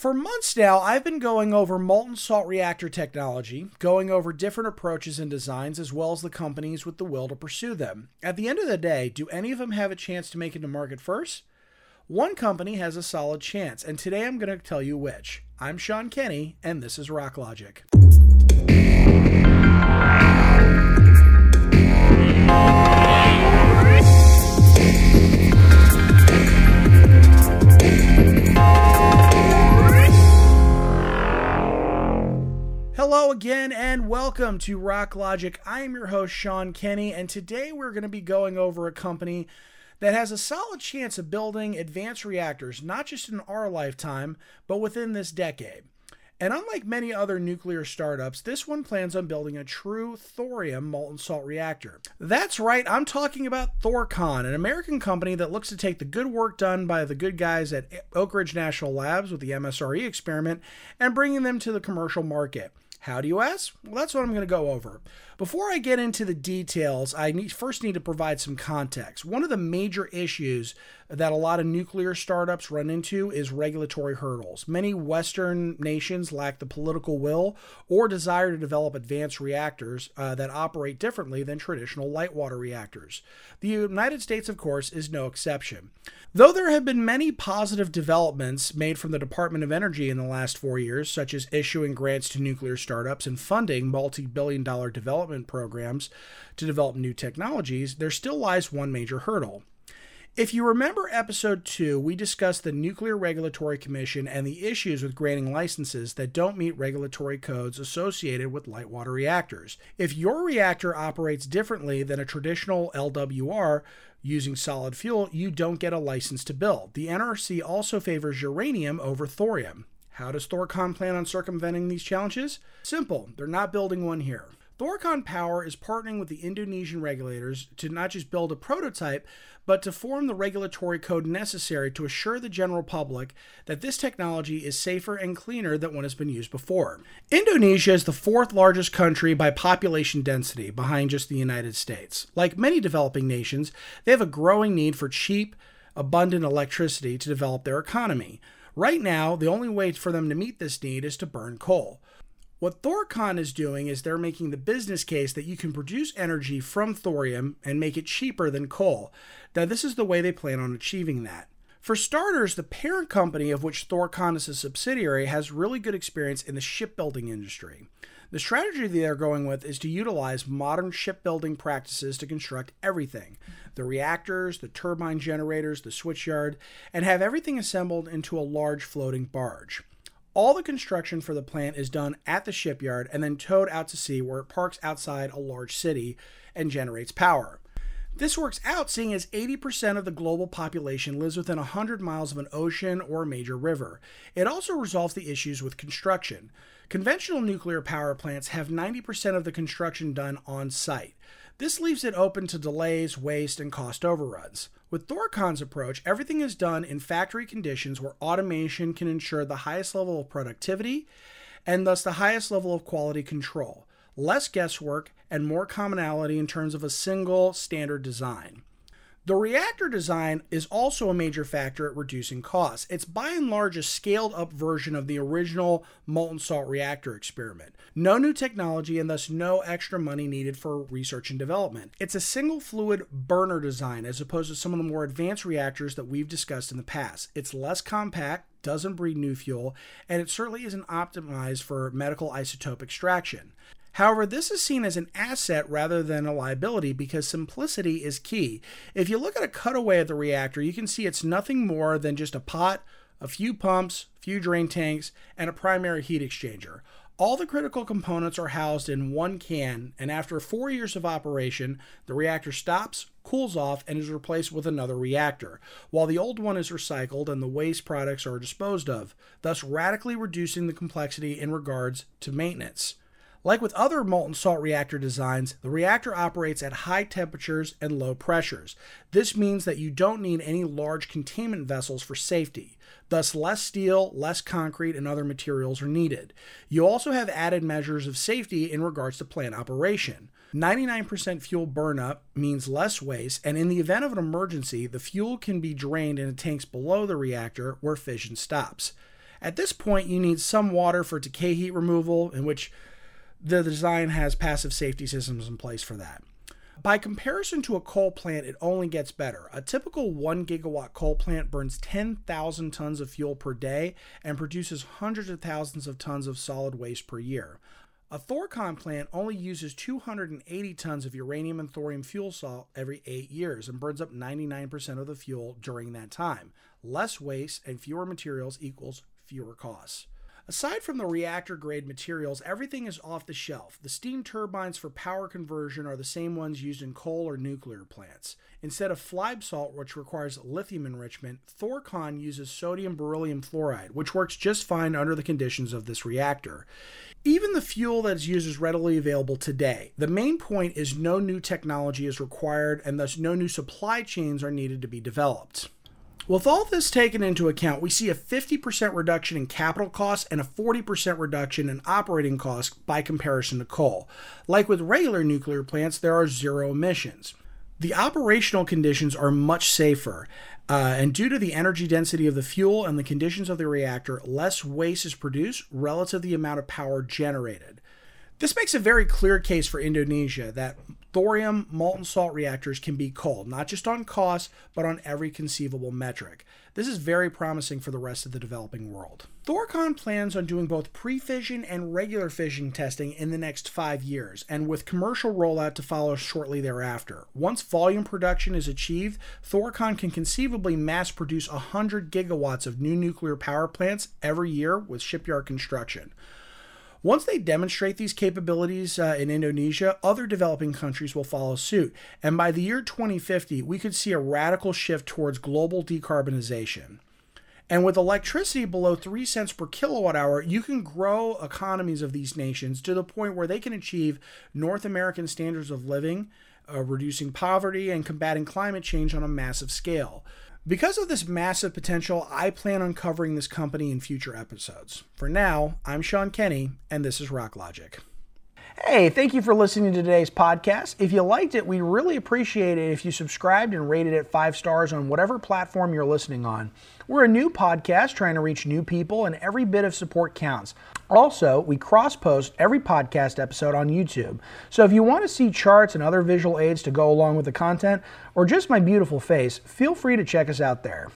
For months now, I've been going over molten salt reactor technology, going over different approaches and designs, as well as the companies with the will to pursue them. At the end of the day, do any of them have a chance to make it to market first? One company has a solid chance, and today I'm going to tell you which. I'm Sean Kenny, and this is Rock Logic. Again and welcome to Rock Logic. I am your host Sean Kenny and today we're going to be going over a company that has a solid chance of building advanced reactors not just in our lifetime but within this decade. And unlike many other nuclear startups, this one plans on building a true thorium molten salt reactor. That's right, I'm talking about Thorcon, an American company that looks to take the good work done by the good guys at Oak Ridge National Labs with the MSRE experiment and bringing them to the commercial market. How do you ask? Well, that's what I'm going to go over. Before I get into the details, I need, first need to provide some context. One of the major issues that a lot of nuclear startups run into is regulatory hurdles. Many Western nations lack the political will or desire to develop advanced reactors uh, that operate differently than traditional light water reactors. The United States, of course, is no exception. Though there have been many positive developments made from the Department of Energy in the last four years, such as issuing grants to nuclear startups and funding multi billion dollar development programs to develop new technologies, there still lies one major hurdle. If you remember episode 2, we discussed the Nuclear Regulatory Commission and the issues with granting licenses that don't meet regulatory codes associated with light water reactors. If your reactor operates differently than a traditional LWR, using solid fuel, you don't get a license to build. The NRC also favors uranium over thorium. How does Thorcon plan on circumventing these challenges? Simple, they're not building one here. Thorcon Power is partnering with the Indonesian regulators to not just build a prototype, but to form the regulatory code necessary to assure the general public that this technology is safer and cleaner than what has been used before. Indonesia is the fourth largest country by population density, behind just the United States. Like many developing nations, they have a growing need for cheap, abundant electricity to develop their economy. Right now, the only way for them to meet this need is to burn coal. What Thorcon is doing is they're making the business case that you can produce energy from thorium and make it cheaper than coal. Now, this is the way they plan on achieving that. For starters, the parent company of which Thorcon is a subsidiary has really good experience in the shipbuilding industry. The strategy they're going with is to utilize modern shipbuilding practices to construct everything the reactors, the turbine generators, the switchyard, and have everything assembled into a large floating barge. All the construction for the plant is done at the shipyard and then towed out to sea where it parks outside a large city and generates power. This works out seeing as 80% of the global population lives within 100 miles of an ocean or a major river. It also resolves the issues with construction. Conventional nuclear power plants have 90% of the construction done on site. This leaves it open to delays, waste, and cost overruns. With Thorcon's approach, everything is done in factory conditions where automation can ensure the highest level of productivity and thus the highest level of quality control, less guesswork, and more commonality in terms of a single standard design. The reactor design is also a major factor at reducing costs. It's by and large a scaled up version of the original molten salt reactor experiment. No new technology and thus no extra money needed for research and development. It's a single fluid burner design as opposed to some of the more advanced reactors that we've discussed in the past. It's less compact, doesn't breed new fuel, and it certainly isn't optimized for medical isotope extraction. However, this is seen as an asset rather than a liability because simplicity is key. If you look at a cutaway of the reactor, you can see it's nothing more than just a pot, a few pumps, few drain tanks, and a primary heat exchanger. All the critical components are housed in one can, and after four years of operation, the reactor stops, cools off, and is replaced with another reactor, while the old one is recycled and the waste products are disposed of, thus radically reducing the complexity in regards to maintenance. Like with other molten salt reactor designs, the reactor operates at high temperatures and low pressures. This means that you don't need any large containment vessels for safety. Thus, less steel, less concrete, and other materials are needed. You also have added measures of safety in regards to plant operation. 99% fuel burnup means less waste, and in the event of an emergency, the fuel can be drained into tanks below the reactor where fission stops. At this point, you need some water for decay heat removal, in which the design has passive safety systems in place for that. By comparison to a coal plant, it only gets better. A typical 1 gigawatt coal plant burns 10,000 tons of fuel per day and produces hundreds of thousands of tons of solid waste per year. A Thorcon plant only uses 280 tons of uranium and thorium fuel salt every eight years and burns up 99% of the fuel during that time. Less waste and fewer materials equals fewer costs. Aside from the reactor grade materials, everything is off the shelf. The steam turbines for power conversion are the same ones used in coal or nuclear plants. Instead of flibe salt, which requires lithium enrichment, Thorcon uses sodium beryllium fluoride, which works just fine under the conditions of this reactor. Even the fuel that is used is readily available today. The main point is no new technology is required and thus no new supply chains are needed to be developed. With all this taken into account, we see a 50% reduction in capital costs and a 40% reduction in operating costs by comparison to coal. Like with regular nuclear plants, there are zero emissions. The operational conditions are much safer, uh, and due to the energy density of the fuel and the conditions of the reactor, less waste is produced relative to the amount of power generated. This makes a very clear case for Indonesia that thorium molten salt reactors can be coal, not just on cost, but on every conceivable metric. This is very promising for the rest of the developing world. Thorcon plans on doing both pre fission and regular fission testing in the next five years, and with commercial rollout to follow shortly thereafter. Once volume production is achieved, Thorcon can conceivably mass produce 100 gigawatts of new nuclear power plants every year with shipyard construction. Once they demonstrate these capabilities uh, in Indonesia, other developing countries will follow suit. And by the year 2050, we could see a radical shift towards global decarbonization. And with electricity below 3 cents per kilowatt hour, you can grow economies of these nations to the point where they can achieve North American standards of living, uh, reducing poverty, and combating climate change on a massive scale. Because of this massive potential, I plan on covering this company in future episodes. For now, I'm Sean Kenny, and this is Rock Logic. Hey, thank you for listening to today's podcast. If you liked it, we really appreciate it if you subscribed and rated it five stars on whatever platform you're listening on. We're a new podcast trying to reach new people, and every bit of support counts. Also, we cross post every podcast episode on YouTube. So if you want to see charts and other visual aids to go along with the content, or just my beautiful face, feel free to check us out there.